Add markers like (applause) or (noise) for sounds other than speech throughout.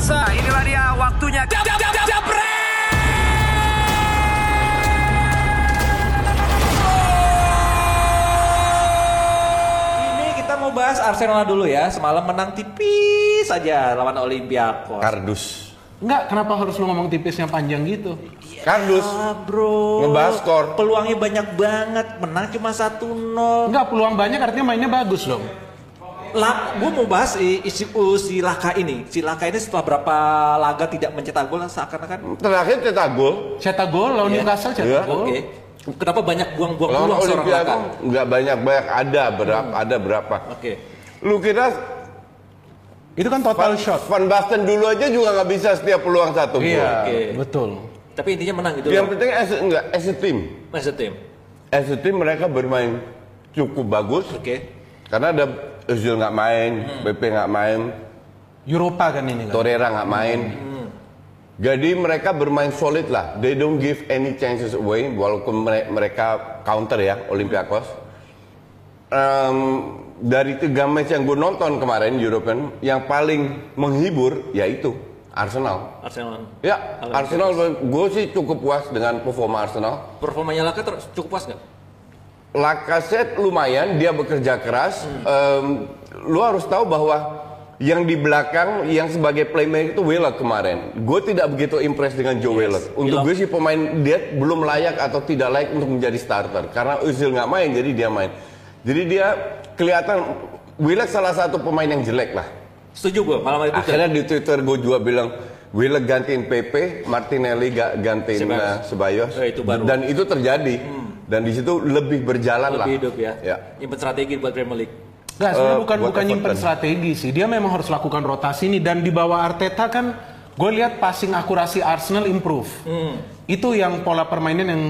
pemirsa, inilah dia waktunya. Jab, jab, jab, jab, Ini kita mau bahas Arsenal dulu ya. Semalam menang tipis saja lawan Olympiakos. Kardus. Enggak, kenapa harus lu ngomong tipisnya panjang gitu? Kardus. Ah, bro. Ngebahas skor. Peluangnya banyak banget. Menang cuma 1-0. Enggak, peluang banyak artinya mainnya bagus dong. Lah, gue mau bahas i- isi uh, si Laka ini. Si Laka ini setelah berapa laga tidak mencetak gol seakan-akan. Terakhir cetak gol. Cetak gol lawan Iya. Newcastle cetak Iya. gol. Oke. Kenapa banyak buang-buang peluang seorang Laka? Olympiakos nggak banyak banyak ada berapa ada berapa. Oke. Lu kira Itu kan total Van, shot. Van Basten dulu aja juga nggak bisa setiap peluang satu gol. Iya, Oke. betul. Tapi intinya menang gitu. Yang loh. penting as, enggak as a team. As a team. As a team mereka bermain cukup bagus Oke. karena ada Özil nggak main, PP nggak main, Europa kan ini kan. Torreira nggak main. Jadi mereka bermain solid lah. They don't give any chances away walaupun mere- mereka counter ya Olympiakos. Em, dari tiga match yang gue nonton kemarin European, yang paling menghibur yaitu Arsenal. Arsenal. Ya. Arsenal gue sih cukup puas dengan performa Arsenal. Performanya Laka cukup puas nggak? Lacazette lumayan, dia bekerja keras. Em, lu harus tahu bahwa yang di belakang yang sebagai playmaker itu Willock kemarin. Gue tidak begitu impress dengan Joe Willock. Untuk gue sih pemain dia belum layak atau tidak layak untuk menjadi starter. Karena Özil nggak main, jadi dia main. Jadi dia kelihatan Willock salah satu pemain yang jelek lah. Setuju gue malam itu. Akhirnya di Twitter gue juga bilang Willock gantiin PP, Martinelli ga gantiin Ceballos. uh, Ceballos. Oh, itu baru. Dan itu terjadi. Dan di situ lebih berjalan lah. lebih hidup ya. Ya. Nyimpen strategi buat Premier League. Enggak, sebenarnya Eh, bukan bukan nyimpen strategi sih. Dia memang harus lakukan rotasi ini dan di bawah Arteta kan gue lihat passing akurasi Arsenal improve. Itu yang pola permainan yang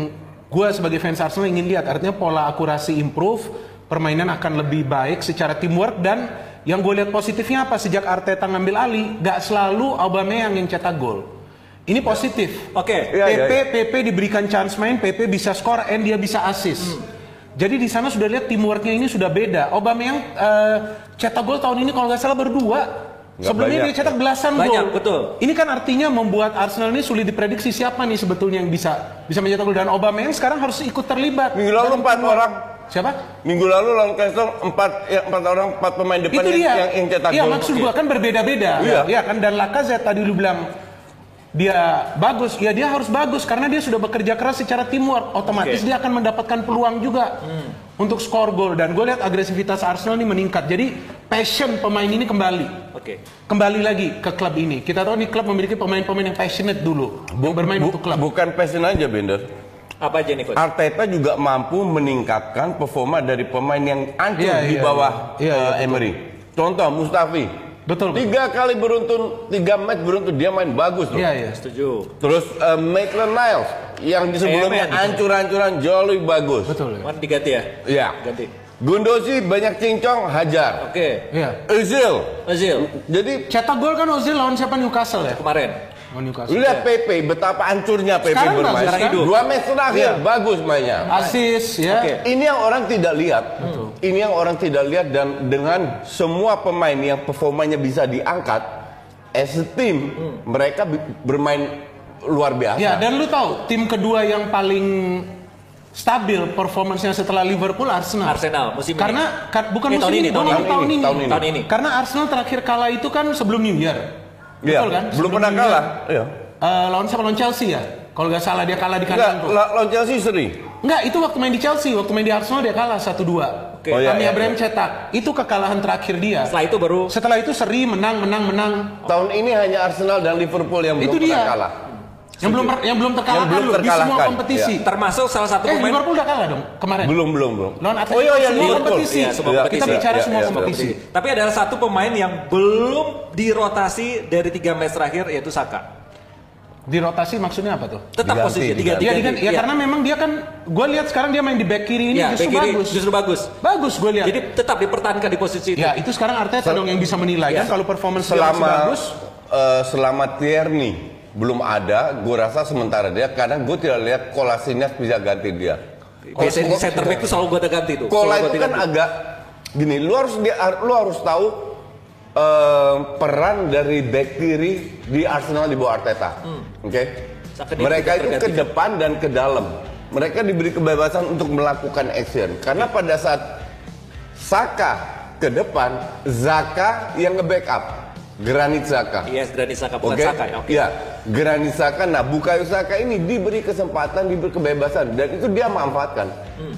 gue sebagai fans Arsenal ingin lihat. Artinya pola akurasi improve, permainan akan lebih baik secara teamwork dan yang gue lihat positifnya apa sejak Arteta ngambil alih, gak selalu Aubameyang yang cetak gol. Ini positif. Oke. Iya, iya, PP PP diberikan chance main, PP bisa skor and dia bisa assist. Jadi di sana sudah lihat teamworknya ini sudah beda. Aubameyang eh, cetak gol tahun ini kalau nggak salah berdua. Nggak Sebelumnya banyak. dia cetak belasan gol. Banyak, betul. Ini kan artinya membuat Arsenal ini sulit diprediksi siapa nih sebetulnya yang bisa bisa mencetak gol dan Aubameyang sekarang harus ikut terlibat. Minggu lalu empat orang. Siapa? Minggu lalu lawan Castle empat ya, empat orang empat pemain depan itu yang, dia. yang, yang cetak Iya gol. maksud gua kan berbeda-beda. Iya. Iya kan dan Lacazette tadi lu bilang dia bagus, ya dia harus bagus karena dia sudah bekerja keras secara teamwork. Otomatis Oke. dia akan mendapatkan peluang juga untuk skor gol dan gue lihat agresivitas Arsenal ini meningkat. Jadi passion pemain ini kembali. Oke. Kembali lagi ke klub ini. Kita tahu nih klub memiliki pemain-pemain yang passionate dulu, yang bermain Bu- untuk klub. Bukan passion aja Bender. Apa aja nih coach? Arteta juga mampu meningkatkan performa dari pemain yang hancur Iya, di iya, bawah. Iya, iya, eh, Emery. Contoh Mustafi. Betul, betul. Tiga kali beruntun, tiga match beruntun dia main bagus loh. Iya, iya. Setuju. Terus eh, Maitland Niles yang di sebelumnya Emen. hancur-hancuran jauh lebih bagus. Betul. ya. Diganti ya? Iya. Ganti. Gundosi banyak cincong, hajar. Oke. Iya. Özil. Ozil Jadi Cetak gol kan Ozil lawan siapa Newcastle ya? kemarin. Newcastle. Lihat PP betapa hancurnya PP Sekarang bermain. sekarang hidup. Dua match terakhir Iya. bagus mainnya. Asis ya. Oke. Ini yang orang tidak lihat. Ini yang orang tidak lihat dan dengan semua pemain yang performanya bisa diangkat as a team mereka bi- bermain luar biasa. Ya, dan lu tahu tim kedua yang paling stabil performancenya setelah Liverpool Arsenal. Arsenal musim ini. Karena ka- bukan Eh, musim tahun ini, tahun ini. tahun ini. Tahun ini. Tahun ini. Karena Arsenal terakhir kalah itu kan sebelum New Year. Iya, Betul kan? belum pernah kalah. Iya. Eh, lawan siapa? Lawan Chelsea ya? Kalau nggak salah dia kalah di kandang tuh. la- lawan Chelsea seri. Enggak, itu waktu main di Chelsea, waktu main di Arsenal dia kalah 1-2. Oke. Oh, iya, Tammy iya, Abraham iya. cetak. Itu kekalahan terakhir dia. Setelah itu baru Setelah itu seri menang, menang, menang. Tahun ini hanya Arsenal dan Liverpool yang Itu belum pernah dia. kalah. Yang belum yang belum terkalahkan belum loh, di semua terkalahkan, kompetisi. termasuk salah satu Eh, pemain Liverpool udah kalah dong kemarin. Belum, belum, belum. Lawan Atletico Oh iya, iya, semua Liverpool. kompetisi. Iya, semua Kita kompetisi. bicara Iya, semua iya, kompetisi. Tapi ada satu pemain yang belum dirotasi dari tiga match terakhir yaitu Saka. Dirotasi maksudnya apa tuh? Tetap Diganti, posisi diganti. diganti. Ya, diganti. ya Iya. karena memang dia kan, gue lihat sekarang dia main di back kiri ini Iya, justru kiri bagus. Justru bagus. Bagus gue lihat. Jadi tetap dipertahankan di posisi itu. ya itu sekarang Arteta dong yang bisa menilai Iya. kan kalau performance dia masih Selama bagus. eh, selama Tierney belum ada, gue rasa sementara dia karena gue tidak lihat Kolasinac bisa ganti dia. Biasanya center back itu selalu gue ganti tuh. Kola itu kan agak gini, lu harus dia lu harus tahu em, peran dari back kiri di Arsenal di bawah Arteta. Oke. Saka dia Mereka itu ke depan dan ke dalam. Mereka diberi kebebasan untuk melakukan action. Karena pada saat Saka ke depan, Zaka yang nge-backup. Granit Zaka. Yes, Granit Saka bukan Oke. Saka ya. Oke. Ya, Granit Saka. Nah, Bukayo Saka ini diberi kesempatan, diberi kebebasan dan itu dia manfaatkan. Hmm.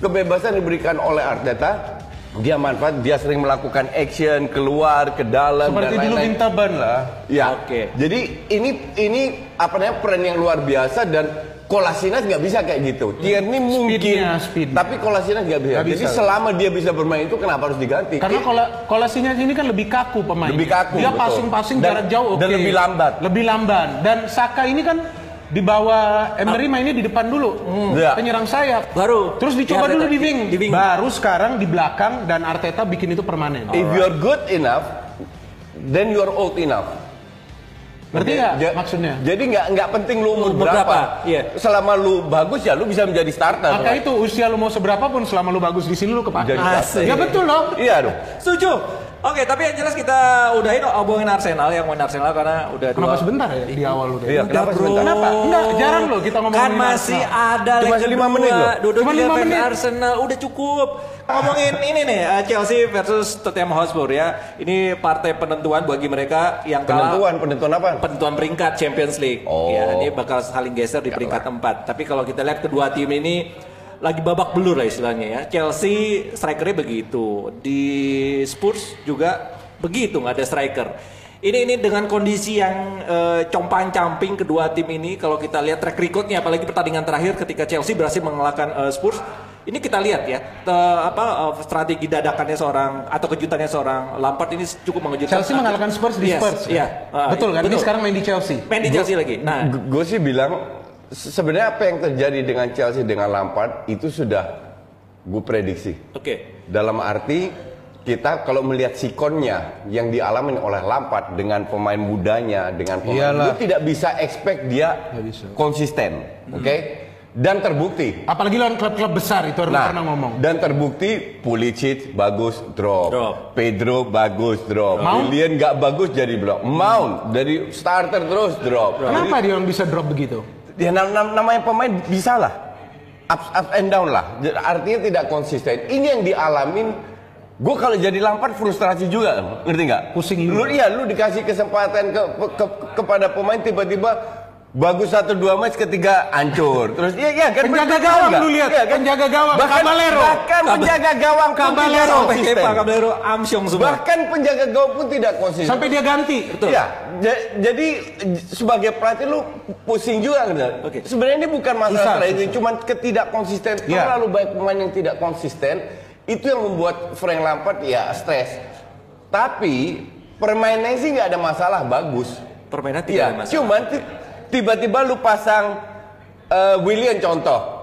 Kebebasan diberikan oleh Arteta, dia manfaat, dia sering melakukan action keluar ke dalam Seperti dan dulu lain-lain. minta ban lah. Ya. Oke. Jadi ini ini apa namanya peran yang luar biasa dan Kolasinas nggak bisa kayak gitu. Tierney mungkin, Speednya, speednya. tapi Kolasinas nggak bisa. Nggak Jadi bisa. selama dia bisa bermain itu kenapa harus diganti? Karena kola, kolasinya ini kan lebih kaku pemain. Lebih kaku, Dia passing-passing Dan- jarak jauh dan oke. lebih lambat. Lebih lamban. Dan Saka ini kan di bawah Emery mainnya di depan dulu. Iya. Penyerang sayap. Baru. Terus dicoba Ya, dulu di wing. Di wing. Baru sekarang di belakang dan Arteta bikin itu permanen. If you're good enough, then you're old enough. Oke? nggak Ja- maksudnya? Jadi nggak nggak penting lu umur berapa. berapa, iya. Selama lu bagus ya lu bisa menjadi starter. Maka itu usia lu mau seberapa pun selama lu bagus di sini lu kepake. Jadi. Ya betul loh. Iya dong. Setuju. Oke, tapi yang jelas kita udahin obongin Arsenal yang main Arsenal karena udah Kenapa dua. sebentar ya di awal lu? Iya, kenapa Udah, sebentar? Kenapa? Enggak, jarang loh kita ngomongin Kan masih Arsenal. ada Cuma leg lima kedua. menit loh. Dua-duanya Cuma lima fans menit. Arsenal udah cukup. Ngomongin ini nih eh, Chelsea versus Tottenham Hotspur ya. Ini partai penentuan bagi mereka yang kalah Penentuan, penentuan apa? penentuan peringkat Champions League. Oh. Ya, ini bakal saling geser di peringkat 4. Tapi kalau kita lihat kedua tim ini lagi babak belur lah istilahnya ya. Chelsea strikernya begitu. Di Spurs juga begitu nggak ada striker. Ini ini dengan kondisi yang eh, compang-camping kedua tim ini kalau kita lihat track recordnya apalagi pertandingan terakhir ketika Chelsea berhasil mengalahkan eh, Spurs ini kita lihat ya te- apa eh, strategi dadakannya seorang atau kejutannya seorang Lampard ini cukup mengejutkan. Chelsea mengalahkan Spurs di Yes, Spurs. kan? Iya. Ah, betul kan? Ini betul. sekarang main di Chelsea. main di Chelsea lagi. Nah, Gue sih bilang sebenarnya apa yang terjadi dengan Chelsea dengan Lampard itu sudah gue prediksi. oke. Dalam arti kita kalau melihat sikonnya yang dialami oleh Lampard dengan pemain mudanya, dengan pemain, Iyalah. lu tidak bisa expect dia bisa. konsisten, oke? Dan terbukti. Apalagi lawan klub-klub besar itu harus Nah, pernah ngomong. dan terbukti Pulisic bagus drop, Drop. Pedro bagus drop, Mount? Willian nggak bagus jadi blok, Mount dari starter terus drop. Kenapa dia yang bisa drop begitu? Ya nam- nam- namanya pemain bisa lah. Up, up and down lah. Artinya tidak konsisten. Ini yang dialamin. Gue kalau jadi Lampard frustrasi juga, ngerti nggak? Pusing Lu iya, lu dikasih kesempatan ke, ke- kepada pemain tiba-tiba bagus satu dua match ketiga hancur. Terus iya iya kan Penjaga gawang lu lihat, Iya kan? penjaga gawang, bahkan, Caballero. Bahkan penjaga gawang Caballero, konsisten. Kepa, Caballero, Amsyong semua. Bahkan penjaga gawang pun tidak konsisten. Sampai dia ganti. Iya, ja- jadi sebagai pelatih lu pusing juga kan? Oke. Sebenarnya ini bukan masalah strategi, cuman ketidakkonsisten. Iya. Terlalu banyak pemain yang tidak konsisten, itu yang membuat Frank Lampard ya stres. Tapi permainannya sih nggak ada masalah, bagus. Permainan tidak Iya, ada masalah. cuman tiba-tiba lu pasang eh, William contoh.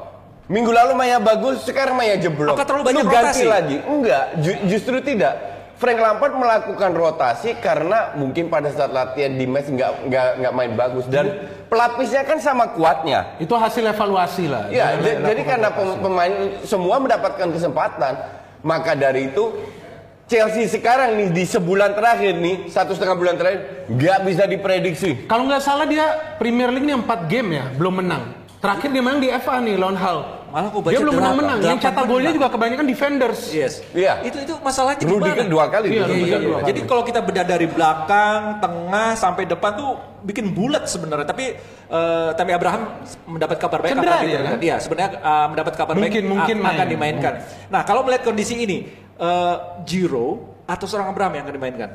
Minggu lalu Maya bagus, sekarang Maya jeblok. Apakah terlalu banyak Lu ganti rotasi? lagi? Enggak, ju- justru tidak. Frank Lampard melakukan rotasi karena mungkin pada saat latihan di match nggak nggak nggak main bagus dan pelapisnya kan sama kuatnya. Itu hasil evaluasi lah. Ya, jadi karena pemain semua mendapatkan kesempatan, maka dari itu Chelsea sekarang nih di sebulan terakhir nih satu setengah bulan terakhir nggak bisa diprediksi. Kalau nggak salah dia Premier League ini 4 game ya, belum menang. Terakhir dia menang di FA nih lawan Hull. Malah aku baca dia belum delapan- menang-menang. Yang cetak golnya menang. juga kebanyakan defenders. Yes. Iya. Itu itu masalahnya di Rudiger mana? dua kali. Iya, tuh. Rudiger dua. Jadi kalau kita bedah dari belakang, tengah sampai depan tuh bikin bulat sebenarnya. Tapi eh, Tammy Abraham mendapat kabar baik Cedera akan dia, dimainkan. kan? Iya, sebenarnya eh, mendapat kabar baik Mungkin- mungkin a- akan main. dimainkan. Nah, kalau melihat kondisi ini, eh Giro atau seorang Abraham yang akan dimainkan?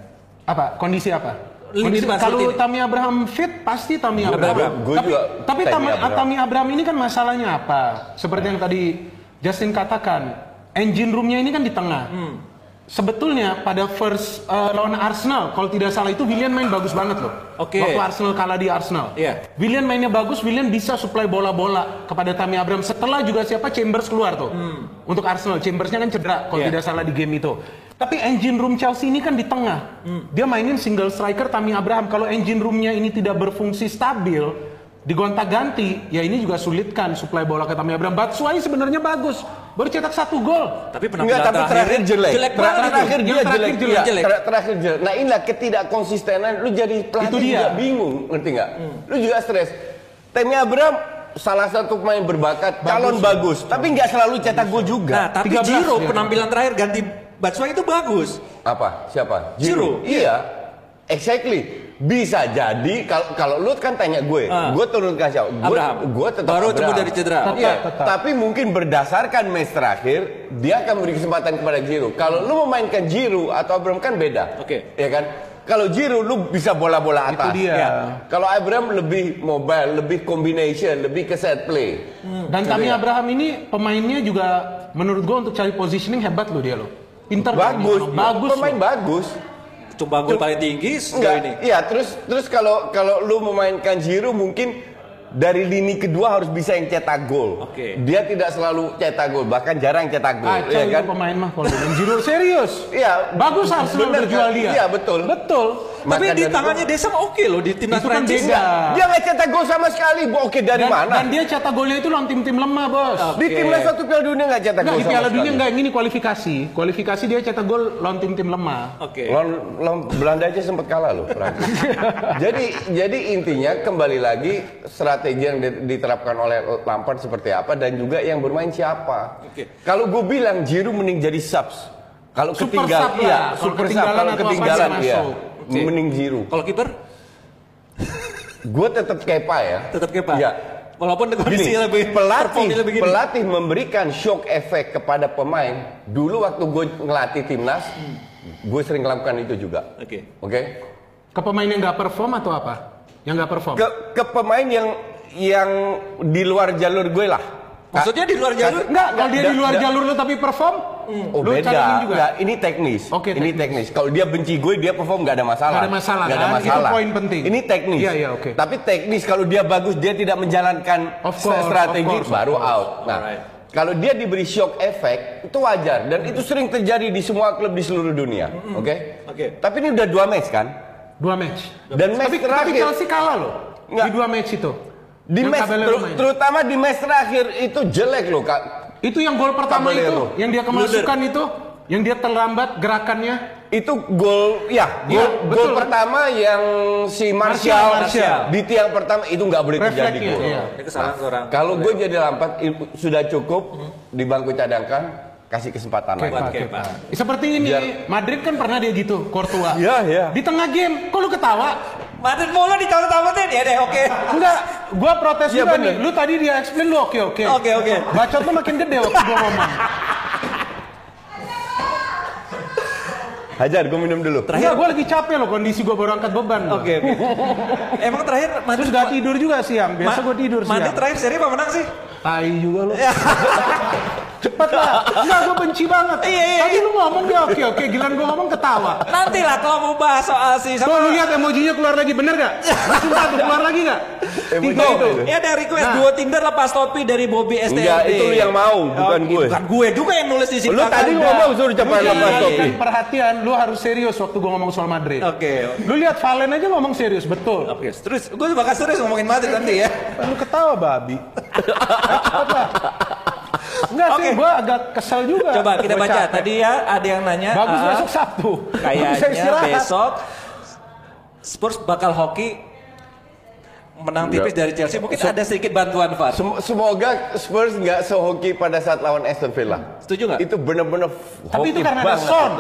Apa? Kondisi apa? Kondisi, kalau. Tammy Abraham fit, pasti Tammy Abraham. Abraham. Gue tapi juga tapi Tammy Tammy Abraham. Tammy Abraham ini kan masalahnya apa? Seperti yang tadi Justin katakan, engine roomnya ini kan di tengah. Hmm. Sebetulnya pada first uh, lawan Arsenal, kalau tidak salah itu Willian main bagus banget loh. Oke. Waktu Arsenal kalah di Arsenal. Iya. Willian mainnya bagus, Willian bisa supply bola-bola kepada Tammy Abraham. Setelah juga siapa Chambers keluar tuh. Untuk Arsenal, Chambersnya kan cedera kalau Hmm. Iya. tidak salah di game itu. Tapi engine room Chelsea ini kan di tengah. Hmm. Dia mainin single striker Tammy Abraham. Kalau engine roomnya ini tidak berfungsi stabil, digonta-ganti, ya ini juga sulitkan supply bola ke Tammy Abraham. Batshuayi sebenarnya bagus. Baru cetak satu gol. Tapi Enggak, penampilan tapi terakhir jelek. Jelek banget terakhir dia Yang terakhir jelek. jelek. Iya, ter- terakhir jelek. Nah inilah ketidakkonsistenan. Lu jadi pelatih Itu dia. juga bingung, ngerti nggak? Lu juga stres. Temi Abraham salah satu pemain berbakat, calon bagus, tapi nggak selalu cetak gol Nah, juga. tapi 13 Jiro dia. penampilan terakhir ganti Batshuayi itu bagus. Apa? Siapa? Giroud. Iya. Exactly. Bisa jadi kalau kalau lu kan tanya gue, Ah. gue turun ke siapa? Gue, gue tetap Baru Abraham. dari cedera. Tetap, Iya, tetap. tapi mungkin berdasarkan match terakhir dia akan beri kesempatan kepada Giroud. Kalau lu memainkan Giroud atau Abraham kan beda. Oke. Ya kan? Kalau Giroud lu bisa bola-bola Itu atas. dia. Ya. Kalau Abraham lebih mobile, lebih combination, lebih ke set play. Dan Tammy Abraham ini pemainnya juga menurut gua untuk cari positioning hebat loh dia loh. Pintar Bagus, dia. bagus. Pemain loh. bagus. Cuma gol paling tinggi sejauh Enggak, ini. iya terus terus kalau kalau lu memainkan Giroud mungkin dari lini kedua harus bisa yang cetak gol. Oke. Dia tidak selalu cetak gol, bahkan jarang cetak gol, Kacau ya itu kan? pemain mah kalau Giroud serius. Iya. Bagus Arsenal bener berjual kan? dia. Iya, betul. Betul. Tapi di tangannya Desa oke loh di timnas Itu kan Prancis. beda. Dia nggak cetak gol sama sekali. Bu, Oke dari Dan, mana? dan dia cetak golnya itu lawan tim-tim lemah, Bos. Di Oke. timnas satu Piala Dunia nggak cetak gol di Piala. Dunia enggak yang ini kualifikasi. Kualifikasi dia cetak gol lawan tim-tim lemah. Oke. Lawan, lawan Belanda aja sempat kalah loh. Prancis. (laughs) jadi jadi intinya kembali lagi strategi yang di- diterapkan oleh Lampard seperti apa dan juga yang bermain siapa. Oke. Kalau gue bilang Giroud mending jadi subs. Kalau ketinggalan, iya, Kalau super sub. ketinggalan Kalau apa ketinggalan, dia iya, Oke. mending Giroud. Kalau kiper Gue tetap kepa ya. tetap kepa. Iya. Walaupun kondisi Gini, lebih pelatih lebih gini. pelatih memberikan shock efek kepada pemain. Dulu waktu gue ngelatih timnas, gue sering lakukan itu juga. Oke. Oke. Ke pemain yang nggak perform atau apa? Yang nggak perform. Ke ke pemain yang yang di luar jalur gue lah. Maksudnya di luar jalur? Enggak, kalau dia Da- di luar da- jalur lu tapi perform, Oh lu beda, juga. Nggak, ini teknis. Oke, ini teknis. Kalau dia benci gue, dia perform nggak ada masalah. Nggak ada masalah, Nggak ada kan? Itu masalah. poin penting. Ini teknis. Iya, iya, oke. Tapi teknis kalau dia bagus, dia tidak menjalankan Of course, strategi, of course, baru of course. out. Nah, Alright. kalau dia diberi shock efek, itu wajar dan itu sering terjadi di semua klub di seluruh dunia. Oke? Oke. Tapi ini udah dua match kan? dua match. Dan match Tapi, tapi terakhir Chelsea kalah loh Nggak. di dua match itu. di match ter- terutama di match terakhir itu jelek loh kak. Itu yang gol pertama Caballero. itu, yang dia kemasukan itu, yang dia terlambat gerakannya. Itu gol, ya, gol, Iya, gol betul, kan? pertama yang si Martial, Martial, Martial. di tiang pertama itu nggak boleh terjadi Refleksnya, gol. iya. Seorang. Kalau gue jadi lampat i- sudah cukup di bangku cadangkan kasih kesempatan lagi. Buat Kepa. Seperti ini, Biar- Madrid kan pernah dia gitu, Courtois. Iya, iya. Di tengah game, kok lu ketawa? Madrid bola di tawa-tawatin ya deh, oke. Enggak, gua protes Iya, juga bener. nih. Lu tadi dia explain lu oke oke. Oke, oke. Bacot lu makin gede waktu gua ngomong. Hajar, gue minum dulu. Enggak, gua lagi capek loh kondisi gua baru angkat beban. Oke, oke. Emang terakhir Madrid Terus gak tidur juga siang. Biasa Ma- gua tidur Madrid siang. terakhir seri apa menang sih? Tai juga lu. (laughs) Cepet lah. Enggak, gua benci banget. Iya, iya, Tadi iya. lu ngomong dia oke oke, giliran gua ngomong ketawa. Nanti lah kalau mau bahas soal si Tuh lu lihat emojinya keluar lagi, bener gak? Sumpah tuh keluar lagi gak? Tiga itu. Ya ada request Nah. duo Tinder lepas topi dari Bobby STRD. Enggak, itu lu yang mau, bukan Oh, gue. Bukan gue juga yang nulis di sini. Lu tadi ngomong suruh cepat lepas topi. perhatian, lu harus serius waktu gua ngomong soal Madrid. Oke. Lu lihat Valen aja ngomong serius, betul. Oke, terus gue bakal serius ngomongin Madrid nanti ya. Lu ketawa babi. (laughs) Lah. Enggak sih, Oke. gua agak kesel juga. Coba kita baca. capek. Tadi ya ada yang nanya. Bagus ah, besok Sabtu. Kayaknya besok Spurs bakal hoki menang tipis Enggak. dari Chelsea. Mungkin ada sedikit bantuan VAR. Sem- Semoga Spurs nggak sehoki pada saat lawan Aston Villa. Setuju nggak? Itu bener-bener Tapi itu karena ada Son.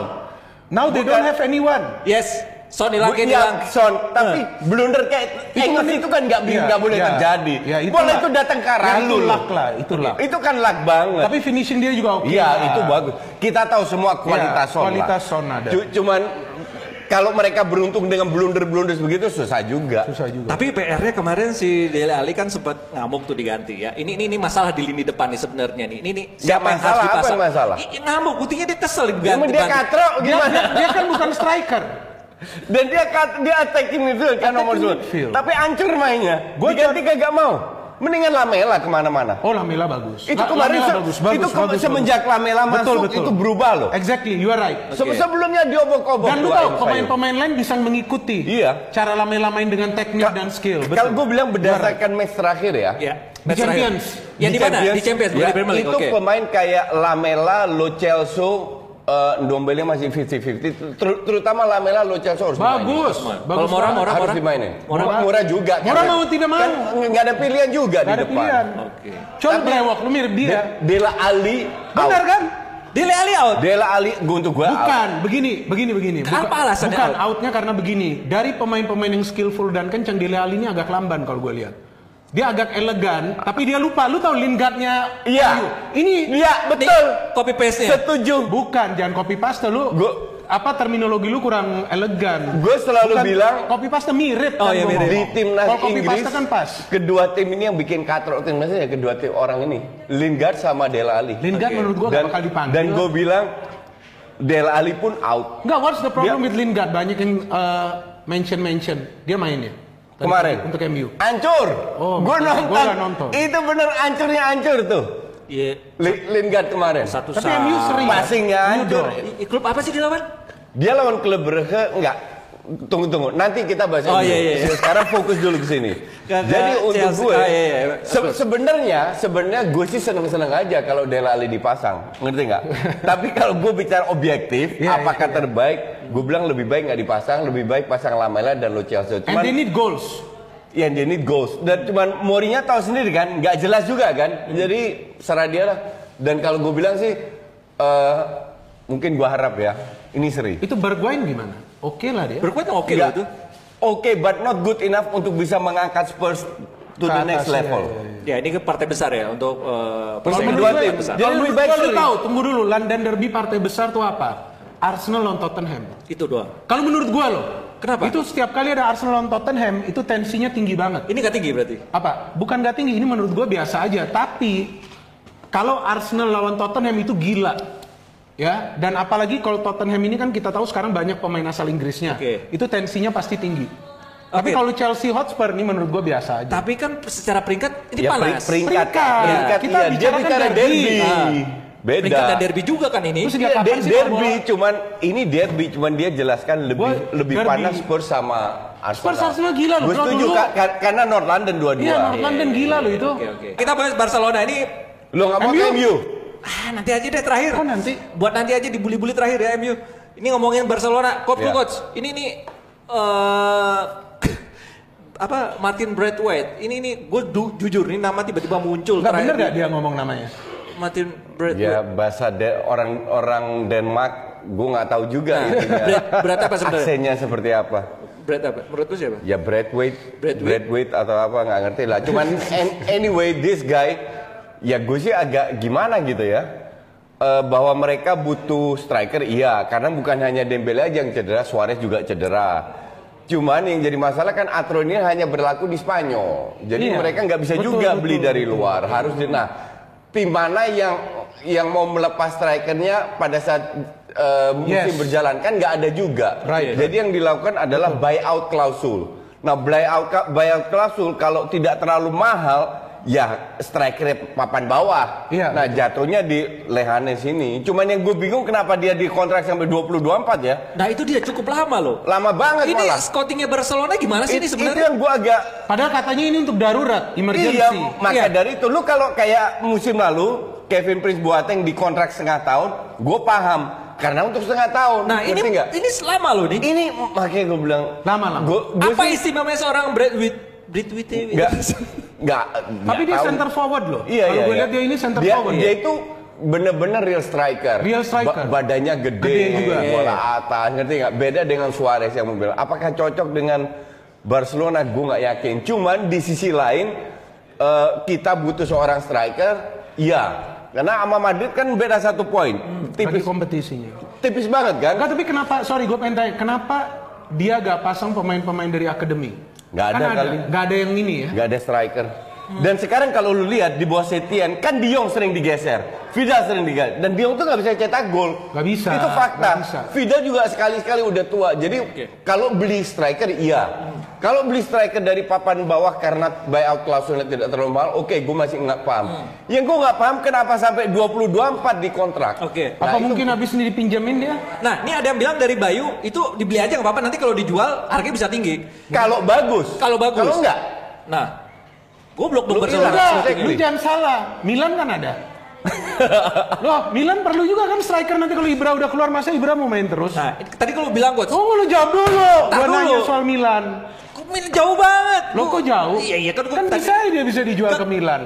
Now they Bukan. don't have anyone. Yes, Son hilang, Kane iya, hilang. Son, tapi blunder kayak Itu kan- itu kan nggak Iya, nggak boleh iya. terjadi. Ya, itu Bola itu datang ke arah Ya, lu. itu luck lah, itu luck. Itu kan luck banget. Tapi finishing dia juga oke. Iya, lah. itu bagus. Kita tahu semua kualitas Iya, Son. kualitas lah. Son ada. Cu- Cuman kalau mereka beruntung dengan blunder-blunder begitu susah juga. Susah juga. Tapi PR-nya kemarin si Dele Ali kan sempat ngamuk tuh diganti ya. Ini ini, ini masalah di lini depan nih sebenarnya nih. Ini nih siapa yang masalah, harus apa dipasang? yang masalah? I- ngamuk, buktinya dia kesel Cuma diganti. dia katro Dia, gimana? dia, dia kan bukan striker. Dan dia kat, dia attacking midfield kan nomor. Tapi hancur mainnya. Gua Diganti kagak mau. Mendingan Lamela ke mana-mana. Oh Lamela bagus. Itu kemarin Lamela se- bagus, bagus, itu ke- bagus, semenjak bagus. Lamela Betul, masuk, betul. itu berubah loh. Exactly, you are right. Se- Sebelumnya diobok-obok. Dan lu tahu Ain pemain-pemain lain bisa mengikuti Iya. cara Lamela main dengan teknik dan skill. Kalau Betul. gue bilang berdasarkan match terakhir ya. Ya. Di. Champions. Ya di mana? Di Champions, bukan ya, di Premier League. Itu pemain kayak Lamela, Lo Celso, uh, Ndombele masih 50-50. Ter- terutama Lamela, Lo Celso harus Bagus. dimainin. Kalau Bagus Mora, banget. Mora, harus Mora. dimainin. Mora. Murah, murah juga. Mora kan. mau tidak mau. Kan nggak ada pilihan juga Gak di ada depan. pilihan. Oke. Coba Tapi- brewok, lu mirip dia. De- Dela Ali. Benar out. kan? Dele Alli out. Dela Ali gue untuk gue Bukan, begini, begini, begini. Bukan, Apa alasannya Bukan, out? outnya karena begini. Dari pemain-pemain yang skillful dan kencang, Dele Alli ini agak lamban kalau gue lihat. Dia agak elegan, tapi dia lupa. Lu tahu Lingardnya? Iya. Ini Iya betul. Copy paste-nya. Setuju. bukan, jangan copy paste lu. Gua- apa terminologi lu kurang elegan. Gue selalu Bukan, bilang copy paste mirip Oh, kan iya, mirip. di timnas Kalau copy Inggris paste kan pas. kedua tim ini yang bikin katrok timnasnya ya kedua tim orang ini Lingard sama Dela Ali Lingard Oke. menurut dan gak bakal dipanggil. dan gue bilang Dela Ali pun out Enggak, what's the problem Dia- with Lingard? Banyak yang uh, mention-mention. Dia mainnya. Kemarin Untuk MU. hancur Oh, gue nonton. nonton. itu bener hancurnya hancur tuh Iya. Li- Lingard kemarin Satu Tapi. MU sering. hancur dong. I- Klub apa sih dilawan? dia lawan klub Brugge enggak tunggu tunggu nanti kita bahas Oh, iya, iya, iya. sekarang fokus dulu ke sini (laughs) jadi untuk Chelsea. gue iya, iya. se- sebenarnya sebenarnya gue sih seneng seneng aja kalau Dela Ali dipasang ngerti nggak (laughs) tapi kalau gue bicara objektif Iya, apakah iya, iya. terbaik gue bilang lebih baik nggak dipasang lebih baik pasang Lamela dan Lo Celso And cuman they need goals. yang dia need goals dan cuman Mourinho tahu sendiri kan nggak jelas juga kan jadi serah dia lah dan kalau gue bilang sih eh, mungkin gue harap ya ini seri Itu Bergwijn gimana? Oke lah dia. Berkuat oke loh Nggak. itu. Oke, but not good enough untuk bisa mengangkat Spurs to the next iya, level. iya, Ya ini ke partai besar ya untuk uh, persaingan kedua partai tim, besar. Jadi lebih baik seri. tahu, tunggu dulu. London Derby partai besar tuh apa? Arsenal lawan Tottenham. Itu doang. Kalau menurut gua loh. Kenapa? Itu setiap kali ada Arsenal lawan Tottenham, itu tensinya tinggi banget. Ini gak tinggi berarti? Apa? Bukan gak tinggi, ini menurut gua biasa aja. Tapi kalau Arsenal lawan Tottenham itu gila. Ya, dan apalagi kalau Tottenham ini kan kita tahu sekarang banyak pemain asal Inggrisnya. Oke. Itu tensinya pasti tinggi. Tapi Oke. kalau Chelsea Hotspur ini menurut gua biasa aja. Tapi kan secara peringkat ini Ya, panas. peringkat, Peringkat. peringkat, Kita iya. Bicara derby. derby. Ah. Beda. Peringkat dan derby juga kan ini. Terus kapan de- sih kalau derby bola- cuman ini derby cuman dia jelaskan lebih Gua- lebih derby. panas Spurs sama Arsenal. Spurs Arsenal gila loh, Gue setuju karena North London dua-dua. Iya, North London gila loh itu. Oke oke. Kita bahas Barcelona ini Lo nggak mau MU? Ah, nanti aja deh terakhir. Oh, nanti. Buat nanti aja dibully-bully terakhir ya MU. Ini ngomongin Barcelona, coach Iya. coach. Ini nih eh (laughs) apa Martin Braithwaite. Ini nih gue jujur ini nama tiba-tiba muncul Enggak terakhir bener gak di- dia ngomong namanya? Martin Ya Braithwaite. bahasa de- orang orang Denmark gue nggak tahu juga intinya. (laughs) Brad- Brad apa sebenarnya? Aksennya seperti apa? Brad apa? Menurut lu siapa? Ya Braithwaite, Braithwaite? Braithwaite atau apa nggak ngerti lah. Cuman an- anyway this guy, ya gue sih agak gimana gitu ya. Eh, bahwa mereka butuh striker iya, karena bukan hanya Dembele aja yang cedera, Suarez juga cedera. Cuman yang jadi masalah kan aturan ini hanya berlaku di Spanyol. Jadi Iya. mereka nggak bisa Betul, juga betul, beli dari betul. luar. Harus di nah tim mana yang yang mau melepas strikernya pada saat eh, musim Yes. berjalan kan nggak ada juga. Right. Jadi yang dilakukan adalah buyout klausul. Nah, buyout buyout klausul kalau tidak terlalu mahal ya striker papan bawah. Iya, nah, betul. jatuhnya di Lehanes ini. Cuman yang gue bingung kenapa dia dikontrak sampai 2024 ya? Nah itu dia cukup lama loh. Lama banget Ini malah. scoutingnya Barcelona gimana sih ini It- itu sebenarnya? yang gue agak Padahal katanya ini untuk darurat, emergency. Iya, maka Iya. dari itu lu kalau kayak musim lalu Kevin Prince Boateng dikontrak setengah tahun, gue paham karena untuk setengah tahun. Nah ini nggak? ini lama loh nih. ini makanya gue bilang Lama-lama. Gua, gua Apa sih istimewanya seorang Bradwit Bradwit nggak (laughs) nggak Tapi nggak dia tahu. center forward loh. Iya Kalau iya. gue iya. lihat dia ini center dia, forward. Dia itu bener-bener real striker. Real striker. badannya gede, Gede juga. bola atas, ngerti nggak? Beda dengan Suarez yang mobil. Apakah cocok dengan Barcelona? Gue nggak yakin. Cuman di sisi lain eh, kita butuh seorang striker, iya. Karena sama Madrid kan beda satu poin. Bagi Tipis, kompetisinya. tipis banget kan? Enggak, tapi kenapa, sorry gue pengen tanya, kenapa dia gak pasang pemain-pemain dari akademi? Nggak Kan ada kali. Gak ada yang ini ya? Nggak ada striker. Dan sekarang kalau lu lihat di bawah Setien kan Diong sering digeser, Vidal sering digeser dan Diong tuh nggak bisa cetak gol. Nggak bisa, Itu fakta. nggak bisa. Vidal juga sekali-sekali udah tua. Jadi kalau beli striker iya. Kalau beli striker dari papan bawah karena buyout klausulnya tidak terlalu mahal, oke gue masih nggak paham. Yang gue nggak paham kenapa sampai 22-4 di kontrak. Oke. Apa Nah, itu- mungkin habis ini dipinjemin dia? Nah, ini ada yang bilang dari Bayu itu dibeli aja nggak apa-apa nanti kalau dijual harganya bisa tinggi. Kalau bagus. Kalau bagus. Kalau enggak, Nah, goblok dong Lu Barcelona. lu jangan salah. Milan kan ada. (laughs) Loh, Milan perlu juga kan striker nanti kalau Ibra udah keluar masa Ibra mau main terus? Nah, tadi kalau bilang coach, Oh, lu jawab dulu. Gua dulu. nanya soal Milan. Milan jauh banget. Lo kok jauh? Iya, iya kan, kan tadi- bisa dia bisa dijual ke Milan.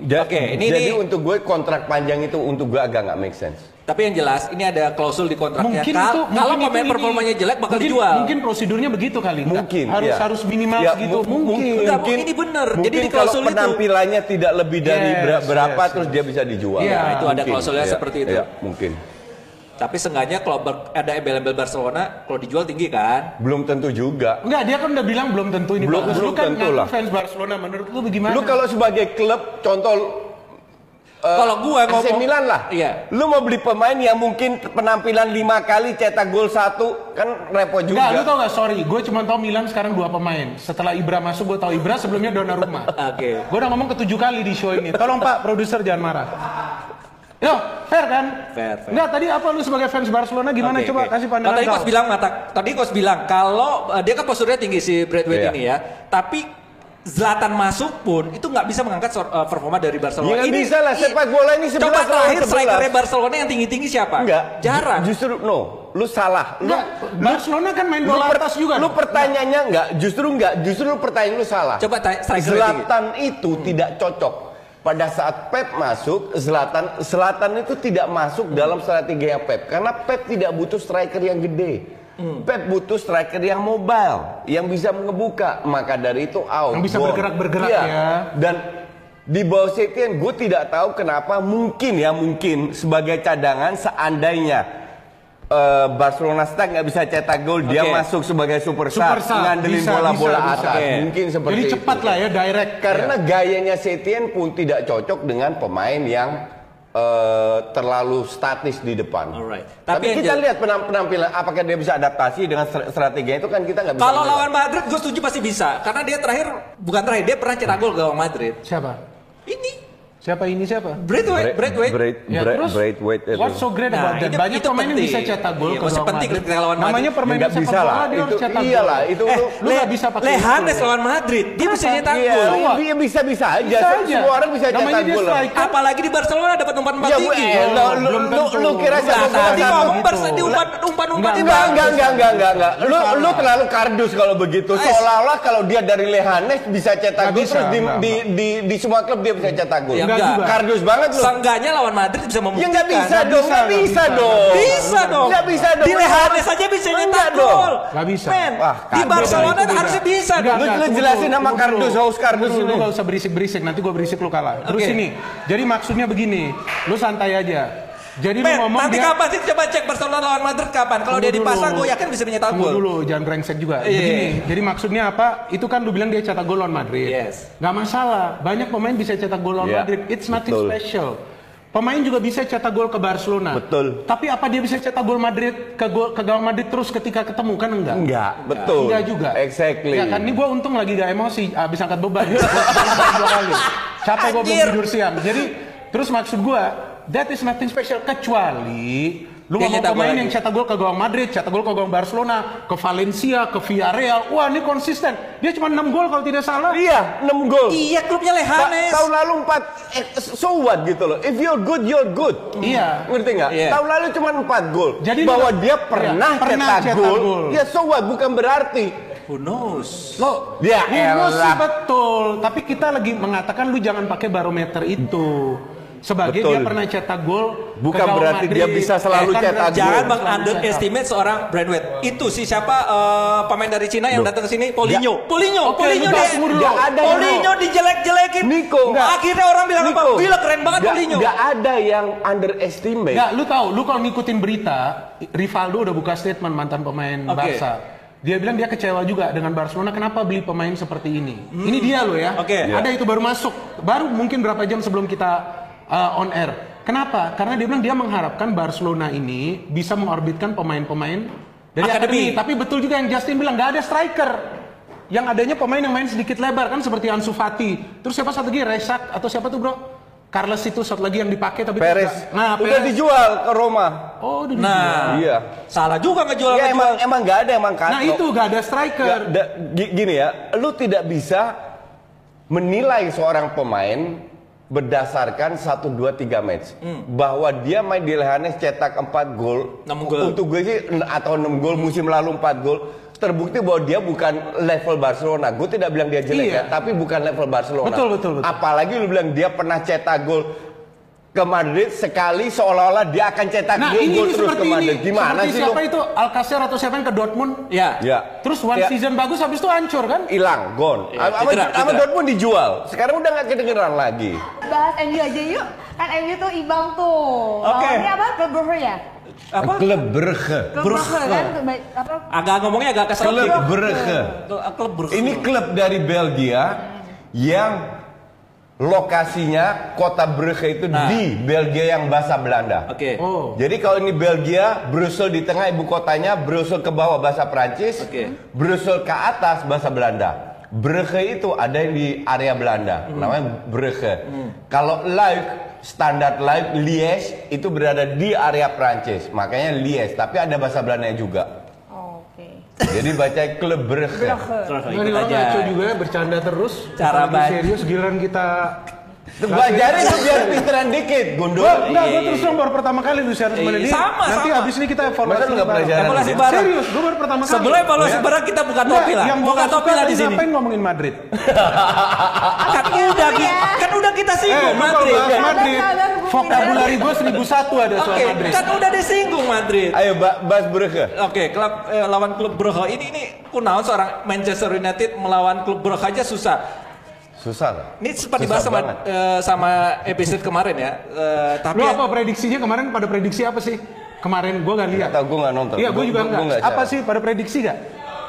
Ja- Oke, ini- jadi ini- untuk gue kontrak panjang itu untuk gue agak nggak make sense. Tapi yang jelas ini ada klausul di kontraknya. Mungkin Kal- itu kalau mungkin pemain itu ini. performanya jelek bakal mungkin, dijual. Mungkin prosedurnya begitu kali. Mungkin harus iya. harus minimal Ya, segitu. mu- Mungkin. Enggak, ini bener. Jadi Mungkin di kalau klausul itu- penampilannya tidak lebih dari Yes, ber- berapa yes, terus dia bisa dijual. Iya, itu ada Mungkin, klausulnya iya, seperti itu. iya, mungkin. Tapi seenggaknya kalau ber- ada embel-embel Barcelona, kalau dijual tinggi kan? Belum tentu juga. Enggak, dia kan udah bilang belum tentu ini Belum- bagus. belum lu kan tentu lah. fans Barcelona, menurut lu bagaimana? Lu kalau sebagai klub, contoh eh, Kalau gua AC ngomong- Milan lah. Iya. Lu mau beli pemain yang mungkin penampilan lima kali cetak gol satu, kan repot juga. Enggak, lu tau gak, sorry, gue cuma tau Milan sekarang dua pemain. Setelah Ibra masuk, gue tau Ibra sebelumnya Donnarumma. (laughs) Oke. Gue udah ngomong ketujuh kali di show ini. Tolong Pak, produser jangan marah. Yo, fair kan? Fair, fair. Enggak, tadi apa lu sebagai fans Barcelona gimana? Oke, Coba oke. kasih Nah, pandangan tadi kau. coach bilang mata, tadi coach bilang kalau eh, dia kan posturnya tinggi si Bradway Iya. ini ya, tapi Zlatan masuk pun itu nggak bisa mengangkat eh, performa dari Barcelona. Ya nggak Ini- bisa lah, sepak bola ini 11 Coba terakhir 11. strikernya Barcelona yang tinggi-tinggi siapa? Enggak. Jarang. Ju- Justru no, lu salah. Lu, Enggak, Barcelona kan main bola atas juga. lu pertanyaannya enggak, justru enggak, justru lu pertanyaan lu salah. Coba tanya striker tinggi. Zlatan itu tidak cocok. Pada saat Pep masuk, Zlatan Zlatan itu tidak masuk dalam strateginya Pep karena Pep tidak butuh striker yang gede. Hmm. Pep butuh striker yang mobile, yang bisa ngebuka. Maka dari itu out. Yang bisa bergerak-bergerak Iya. ya. Dan di bawah Setien gue tidak tahu kenapa mungkin ya mungkin sebagai cadangan seandainya eh, Barcelona stuck nggak bisa cetak gol dia Oke. masuk sebagai super sub, ngandelin bola-bola atas bisa. Mungkin seperti Jadi itu. cepat lah ya, direct. karena gayanya Setien pun tidak cocok dengan pemain yang eh, terlalu statis di depan. Alright. Tapi, Tapi kita lihat penam- penampilan apakah dia bisa adaptasi dengan str- strateginya itu kan kita nggak bisa. Kalau lawan Madrid gue setuju pasti bisa karena dia terakhir bukan terakhir dia pernah cetak gol gawang Madrid. Siapa? Ini Siapa ini siapa? Bradway, Bradway. Braith- Ya, Braith- terus Braithwaite itu. What's so great Nah, about that? itu- Banyak pemain yang bisa cetak gol Iya, ke penting Madrid. ketika lawan Namanya Madrid. permainan Nggak sepak bisa bola lah. dia harus Itu cetak iyalah, itu Eh, lu- lu bisa pakai Lehanes itu. lawan Madrid, dia bisa nyetak Iya, gol. Iya. dia bisa bisa aja. Bisa aja. Semua orang bisa Namanya cetak gol. Apalagi di Barcelona dapat umpan-umpan Ya, tinggi. Bu, eh, lu, lu, belum lu, kira Nah, siapa tadi ngomong. Barca di umpan umpan umpan Enggak, Enggak, enggak, enggak, enggak, enggak, enggak. Lu, lu terlalu kardus kalau begitu. Seolah-olah kalau dia dari Lehanes bisa cetak gol terus di, di, di semua klub dia bisa cetak gol. Ya, juga. Kardus banget lu. Seenggaknya lawan Madrid bisa Ya membuktikan. nggak bisa Nggak dong, bisa, nggak nggak bisa bisa. dong. Bisa dong. Nggak bisa dong. Di Lehanes aja bisa nyetak dong. gol. Nggak bisa. Men, Wah, di Barcelona harusnya bisa. Lu- jelasin tunggu kardus, haus kardus. Lu gak usah berisik-berisik, nanti gue berisik lu kalah. Terus ini, jadi maksudnya begini, lu santai aja. Jadi lu Men, ngomong nanti dia... kapan sih coba cek Barcelona lawan Madrid kapan? Kalau dia dipasang gue yakin bisa menyetak gol. dulu, jangan brengsek juga. Iya. Begini, jadi maksudnya apa? Itu kan lu bilang dia cetak gol lawan Madrid. Yes. Gak masalah, banyak pemain bisa cetak gol lawan Iya, Madrid. It's nothing betul. special. Pemain juga bisa cetak gol ke Barcelona. Betul. Tapi apa dia bisa cetak gol Madrid ke gol ke gawang Madrid terus ketika ketemu kan enggak? Enggak, betul. Enggak juga. Exactly. Ya kan ini gue untung lagi gak emosi, abis angkat beban. (laughs) Capek gue belum tidur siang. Jadi terus maksud gue, that is nothing special kecuali lu Dia ngomong nyetak gol pemain lagi. yang cetak gol ke gawang Madrid, cetak gol ke gawang Barcelona, ke Valencia, ke Villarreal. Wah ini konsisten. Dia cuma 6 gol kalau tidak salah. Iya, 6 gol. Iya, klubnya Ta- Lehanes. tahun lalu 4 eh, so what gitu loh. If you're good, you're good. Iya. Ngerti nggak? Iya. Tahun lalu cuma 4 gol. Jadi bahwa dia pernah, Iya, pernah cetak, cetak gol, gol. ya so what bukan berarti Who knows? Lo, Ya Humus sih elah. betul. Tapi kita lagi mengatakan lu jangan pakai barometer itu. Sebagai Betul. dia pernah cetak gol. Bukan berarti Madrid. dia bisa selalu kan cetak gol. Jangan Gol. meng underestimate seorang Brandweight. Itu si siapa eh, pemain dari Cina yang datang ke sini? Paulinho, Oke, Paulinho lu dia. ada Niko. dijelek-jelekin. Niko. Nggak. Akhirnya orang bilang apa? Gila keren banget Nggak- Paulinho. nggak ada yang underestimate. Nggak, lu tahu, lu kalau ngikutin berita, Rivaldo udah buka statement mantan pemain Oke. Barca. Dia bilang dia kecewa juga dengan Barcelona kenapa beli pemain seperti ini. Ini dia loh ya. Oke. Ada itu baru masuk, baru mungkin berapa jam sebelum kita uh, on air. Kenapa? Karena dia bilang dia mengharapkan Barcelona ini bisa mengorbitkan pemain-pemain dari Akademi. akademi. Tapi betul juga yang Justin bilang nggak ada striker. Yang adanya pemain yang main sedikit lebar kan seperti Ansu Fati. Terus siapa satu lagi Resak atau siapa tuh bro? Carles itu satu lagi yang dipakai tapi Perez. tidak- Nah, udah Perez. dijual ke Roma. Oh, udah Nah, Iya. salah juga ngejual Ya emang emang nggak ada emang kan. Nah itu gak ada striker. Da- gi- gini ya, lu tidak bisa menilai seorang pemain berdasarkan 1 2 3 match. Bahwa dia main di Lehanes cetak 4 gol. Untuk gue sih atau 6 gol musim lalu 4 gol. Terbukti bahwa dia bukan level Barcelona. Gue tidak bilang dia jelek Iya. ya, tapi bukan level Barcelona. Betul, betul, betul. Apalagi lu bilang dia pernah cetak gol ke Madrid sekali seolah-olah dia akan cetak Nah gol ini, ini terus seperti ke Madrid. ini. Gimana seperti sih siapa lu? itu Alcacer atau siapa yang ke Dortmund? Ya. Ya. Terus one Ya. season bagus habis itu hancur kan? hilang, gone. Sama cedera. Dortmund dijual. Sekarang udah nggak kedengeran lagi. Bahas MU aja yuk. Kan MU tuh imbang tuh. Oke. Lawannya apa? Klub Brugge ya? Apa? Brugge kan apa? Agak ngomongnya agak kesel. Klub Brugge. Ini klub dari Belgia yang lokasinya kota Brugge itu Nah. di Belgia yang bahasa Belanda. Oke. Oh. Jadi kalau ini Belgia, Brussel di tengah ibu kotanya, Brussel ke bawah bahasa Prancis, Oke. Brussel ke atas bahasa Belanda. Brugge itu ada yang di area Belanda, namanya Brugge. Kalau Luik, standar Luik, Liège itu berada di area Prancis, makanya Liège. Tapi ada bahasa Belandanya juga. Jadi baca. Brugge. Terus Nah, ikut ini orang aja. juga bercanda terus. Cara baca. serius giliran kita. Belajarin tuh biar pinteran dikit, Gundul. Wah, enggak, Iya, gue iya, terus dong baru pertama kali lu share sama Iya, dia. sama, Nanti sama. abis ini kita evaluasi. Masa bareng. pelajaran? Evaluasi bareng. Serius, gue baru pertama kali. Sebelum evaluasi Ya. bareng kita buka Enggak, topi lah. Yang Buka gua topi lah di tadi sini. Ngapain ngomongin Madrid? (laughs) Kan udah kan udah kita Eh, singgung Madrid. Madrid, vocabulary gue 1001 ada soal Oke, Madrid. kan udah disinggung Madrid. Ayo ba- bahas Brugge. Oke, klub eh, lawan klub Brugge ini ini kunaon seorang Manchester United melawan klub Brugge aja susah. Susah. lah. Ini sempat Susah dibahas sama banget. eh, sama episode kemarin ya. Eh, tapi Lu apa prediksinya kemarin pada prediksi apa sih? Kemarin gue gak lihat. Atau gue nggak nonton. Iya, gue juga Gua- enggak. Apa cara. sih pada prediksi gak?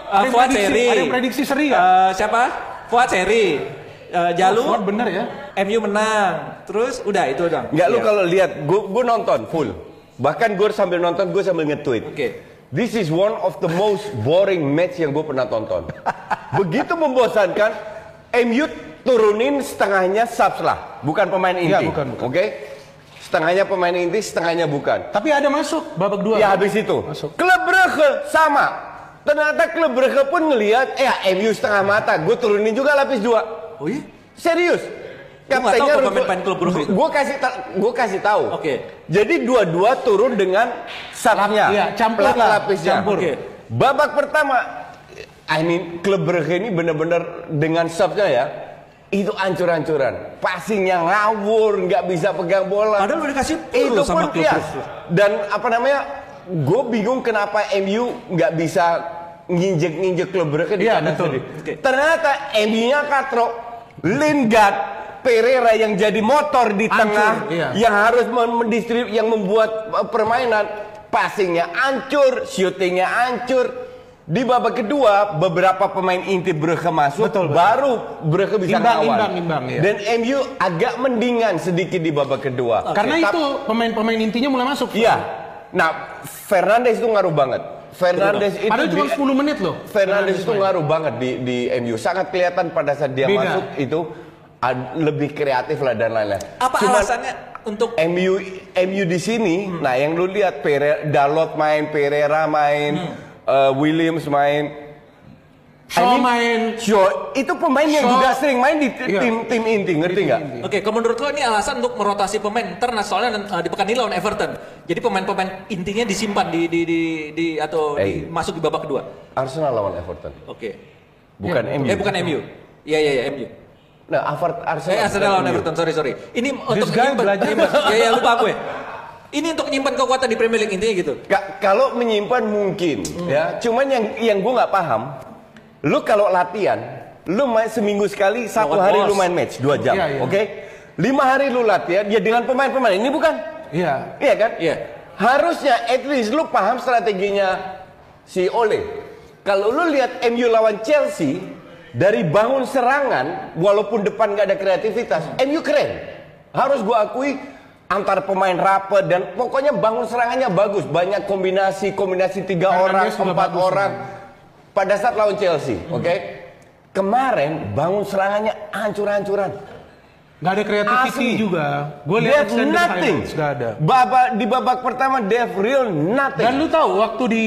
Eh, Fuad prediksi, Seri. ada yang prediksi seri gak? Eh, siapa? Fuad Seri. Eh, Jalu. Fuad bener ya. MU menang. Terus udah itu dong. Enggak lu Iya. kalau lihat, gue gue nonton full. Bahkan gue sambil nonton gue sambil nge-tweet. Oke. This is one of the most boring match yang gue pernah tonton. (laughs) Begitu membosankan, MU turunin setengahnya subs lah, bukan pemain inti. Iya, bukan, bukan. Oke? Setengahnya pemain inti, setengahnya bukan. Tapi ada masuk babak dua. Ya habis itu. Masuk. Klub Brugge sama. Ternyata klub Brugge pun ngelihat, eh MU setengah mata, gue turunin juga lapis dua. Oh iya? Serius. Pemain klub Brugge itu. Gue kasih gua kasih tahu. Oke. Jadi dua-dua turun dengan subnya. Iya, campur lah, Lapisnya. campur. Oke. Babak pertama, I mean klub Brugge ini benar-benar dengan subnya ya. Itu ancur-ancuran. Passingnya ngawur, nggak bisa pegang bola. Padahal udah dikasih itu sama pun. Brugge. Dan apa namanya? Gue bingung kenapa MU nggak bisa nginjek-nginjek klub Brugge di kandang betul. Ternyata MU-nya katro. Lingard, Pereira yang jadi motor di Hancur, tengah, iya. yang harus mendistrib, yang membuat uh, permainan, passingnya hancur, shootingnya hancur. Di babak kedua, beberapa pemain inti Brugge masuk, Betul, betul. baru Brugge bisa Imbang, ngawal. imbang, imbang, iya. Dan MU agak mendingan sedikit di babak kedua. Karena Tap- itu pemain-pemain intinya mulai masuk. Iya. Nah, Fernandes itu ngaruh banget. Fernandes itu Padahal cuma di- 10 menit loh. Fernandes itu ngaruh banget di di MU. Sangat kelihatan pada saat dia Beda. masuk itu ad- lebih kreatif lah dan lain-lain. Apa Cuman alasannya untuk MU MU di sini, Hmm. nah yang lu lihat Pereira, Dalot main, Pereira main, Hmm. Eh, Williams main. Shaw I mean, main. Shaw itu pemain yang Shaw- juga sering main di Iya. tim tim inti, ngerti nggak? Oke, kalau menurut lo ini alasan untuk merotasi pemain nah, soalnya uh, di pekan ini lawan Everton. Jadi pemain-pemain intinya disimpan di di di, di atau di- Eh. masuk di babak kedua. Arsenal lawan Everton, Oke. bukan MU. Eh bukan MU. Iya iya iya MU. Nah, Avert- Arsenal. Eh Arsenal lawan. Everton. Sorry sorry. Ini untuk guy nyimpen. belajar. Ya ya lupa gue. Ini untuk nyimpan kekuatan di Premier League intinya gitu. Ka- kalau menyimpan mungkin ya cuman yang yang gue nggak paham lu kalau latihan lu main seminggu sekali satu Lawan hari bos. lu main match dua jam Iya, iya. oke lima hari lu latihan ya dengan pemain-pemain ini bukan Iya. iya kan Iya. harusnya at least lu paham strateginya si Ole Kalau lu lihat MU lawan Chelsea dari bangun serangan, walaupun depan nggak ada kreativitas, MU keren. Harus gua akui antar pemain rapet dan pokoknya bangun serangannya bagus. Banyak kombinasi, kombinasi tiga orang, empat orang. Pada saat lawan Chelsea, oke? Kemarin bangun serangannya hancur-hancuran. Nggak ada creativity Asli. juga. Gue lihat nothing. highlights, nggak ada. Babak di babak pertama they have real nothing. Dan lu tahu waktu di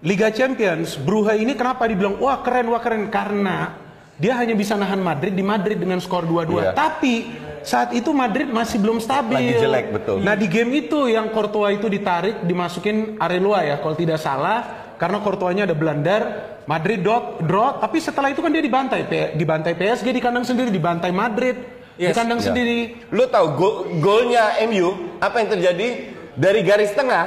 Liga Champions, Brugge ini kenapa dibilang wah keren, wah keren karena dia hanya bisa nahan Madrid di Madrid dengan skor 2-2. Iya. Tapi saat itu Madrid masih belum stabil. Lagi jelek, betul. Nah di game itu yang Courtois itu ditarik, dimasukin Areloa ya kalau tidak salah. Karena Courtoisnya ada blunder, Madrid dot, draw, tapi setelah itu kan dia dibantai, P- dibantai PSG di kandang sendiri, dibantai Madrid di Yes. kandang Ya. sendiri. Lu tahu gol golnya MU apa yang terjadi dari garis tengah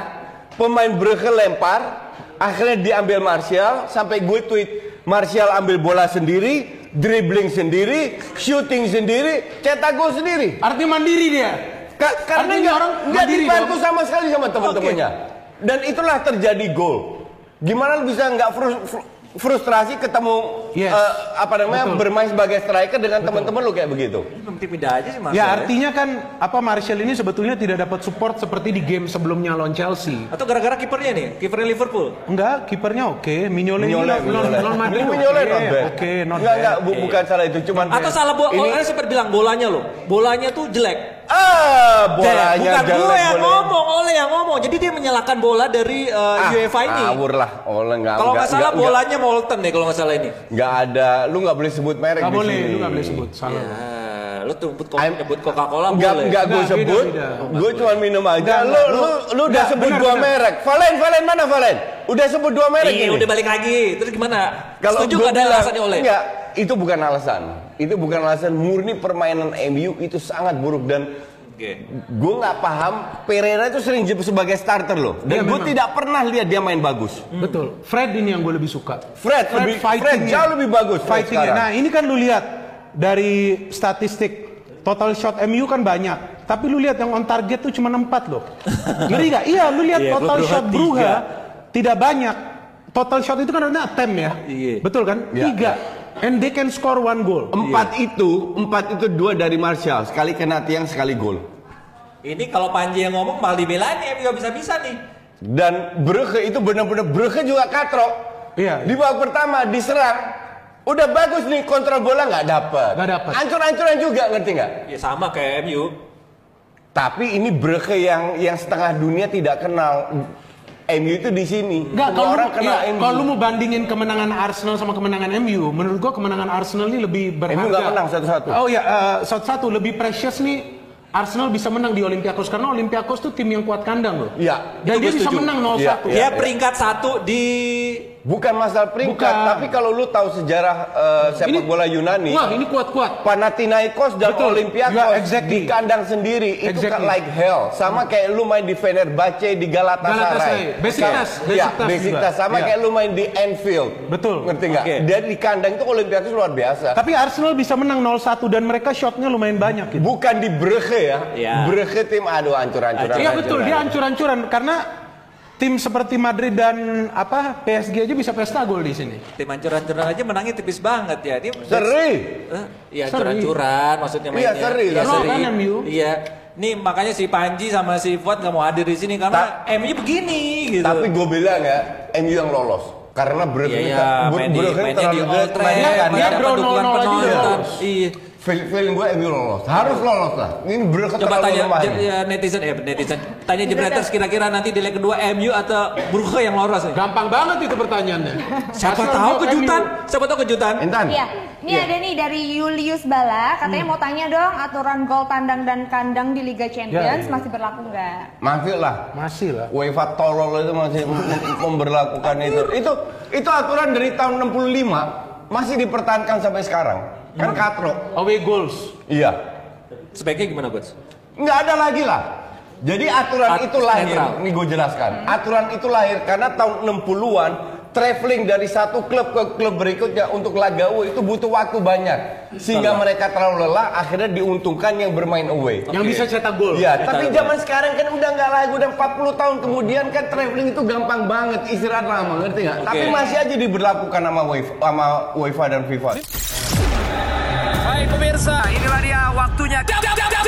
pemain Brugge lempar akhirnya diambil Martial sampai gue tweet Martial ambil bola sendiri dribbling sendiri shooting sendiri cetak gol sendiri Artinya mandiri dia. Ka- karena nggak orang nggak dibantu dong. sama sekali sama teman-temannya dan itulah terjadi gol gimana lu bisa nggak frustrasi ketemu Yes. eh, apa namanya Betul. bermain sebagai striker dengan teman-teman lu kayak begitu Belum pindah aja sih Marcel. Ya artinya kan apa Martial ini sebetulnya tidak dapat support seperti di game sebelumnya lawan Chelsea. Atau gara-gara kipernya nih, kipernya Liverpool. Enggak, kipernya oke. Ini Mignolet, Mignolet. oke. Mignolet not bad. Oke, not Enggak, bad. enggak, bu- bukan salah itu, cuman Atau salah bola, Ini- ini... sempat bilang bolanya loh. Bolanya tuh jelek. Ah, bolanya bukan jelek, gue yang boleh. ngomong, oleh yang ngomong. Jadi dia menyalahkan bola dari uh, Ah, UEFA ini. Ngawur lah, oleh enggak. Kalau nggak salah enggak, bolanya Molten nih kalau nggak salah ini. Enggak ada, lu enggak boleh sebut merek Enggak di boleh, lu enggak boleh sebut. Salah. Ya, lu tuh nyebut, I'm- nyebut Coca-Cola Enggak, boleh. enggak gue Enggak, beda, sebut. beda. Gue cuma minum aja. Enggak, Lu, lu, lu udah Enggak, sebut benar, dua benar. merek. Valen, Valen mana Valen? Udah sebut dua merek Iya, ini. udah balik lagi. Terus gimana? Setuju gua nggak ada alasannya oleh? Enggak, itu bukan alasan. Itu bukan alasan murni permainan MU itu sangat buruk dan Oke. gue nggak paham Pereira itu sering jadi sebagai starter loh dan Iya, gue tidak pernah lihat dia main bagus. Betul. Fred ini yang gue lebih suka. Fred, lebih, Fred jauh lebih bagus. Fred Fightingnya. Nah ini kan lu lihat dari statistik total shot MU kan banyak. Tapi lu lihat yang on target tuh cuma 4 loh. (laughs) Ngeri gak? Iya lu lihat Iya, total shot. Brugge tidak banyak. Total shot itu kan artinya attempt ya. Iya. Betul kan? Iya. Tiga. And they can score one goal. Empat itu, empat itu dua dari Martial, sekali kena tiang, sekali gol. Ini kalau Panji yang ngomong malah dibelain nih, nggak bisa-bisa nih. Dan Brugge itu benar-benar Brugge juga katrok. Iya. Di babak pertama diserang, udah bagus nih kontrol bola nggak dapat. Nggak dapet. Ancur-ancuran juga ngerti nggak? Ya sama kayak MU. Tapi ini Brugge yang yang setengah dunia tidak kenal. MU itu di sini. Enggak, kalau orang lu, iya, MU. kalau lu mau bandingin kemenangan Arsenal sama kemenangan MU, menurut gua kemenangan Arsenal ini lebih berharga. MU nggak menang satu-satu. Oh ya, eh, satu-satu lebih precious nih. Arsenal bisa menang di Olympiakos karena Olympiakos tuh tim yang kuat kandang loh. Iya, Dan itu dia bisa menang 0-1. Iya, Dia iya. peringkat satu di Bukan masalah peringkat, Bukan. tapi kalau lu tahu sejarah eh, sepak bola Yunani, Wah, ini kuat-kuat. Panathinaikos dan Betul. Olympiakos Ya, exactly. di kandang sendiri itu kan like hell. Sama kayak lu main di Fenerbahce di Galatasaray. Galatasaray. Besiktas, Oke. Iya, Besiktas Besiktas juga. sama Iya. kayak lu main di Anfield. Betul. Ngerti nggak? Oke. Dia di kandang itu Olympiakos luar biasa. Tapi Arsenal bisa menang 0-1 dan mereka shotnya lumayan banyak gitu. Bukan di Brugge ya. Brugge tim aduh hancur-hancuran. Iya betul, dia hancuran. hancur-hancuran karena tim seperti Madrid dan apa PSG aja bisa pesta gol di sini. tim hancur-hancuran aja menangnya tipis banget ya. Dia Seri. Eh, Iya Seri. hancur-hancuran maksudnya Iya, mainnya. seri lah, seri. Kan, MU? Iya. Nih makanya si Panji sama si Fuad nggak mau hadir di sini karena MU begini gitu. Tapi gue bilang ya, MU yang lolos. Karena Brugge Iya, ini iya, main di, ini mainnya di Old Trafford, kan. Dia dapat draw dukungan 0-0 aja. Iya. Feel- Feeling gue MU lolos. Harus lolos lah. Ini Brugge Coba terlalu tanya ya, netizen, eh netizen, tanya Jebreters kira-kira nanti di leg kedua MU atau Brugge yang lolos nih. Gampang banget itu pertanyaannya. Siapa tahu kejutan? MU. Siapa tahu kejutan? Intan. Iya, ini ada nih dari Julius Bala, katanya mau tanya dong aturan gol tandang dan kandang di Liga Champions Ya, ya. masih berlaku nggak? Masih lah. Masih lah. UEFA tolol itu masih (laughs) mem- memberlakukan itu. Itu itu aturan dari tahun 65 masih dipertahankan sampai sekarang. Kan katro. Away goals. Iya. Sebaiknya gimana, Coach? Nggak ada lagi lah. Jadi aturan At- itu lahir, netral. ini gue jelaskan. Aturan itu lahir karena tahun 60-an traveling dari satu klub ke klub berikutnya untuk laga away itu butuh waktu banyak sehingga mereka terlalu lelah akhirnya diuntungkan yang bermain away. Yang bisa cetak gol. Iya, tapi zaman sekarang kan udah nggak lagi udah 40 tahun kemudian kan traveling itu gampang banget istirahat lama ngerti nggak? Tapi masih aja diberlakukan sama UEFA, sama UEFA dan FIFA. Hai pemirsa, inilah dia waktunya. Jam, jam, jam.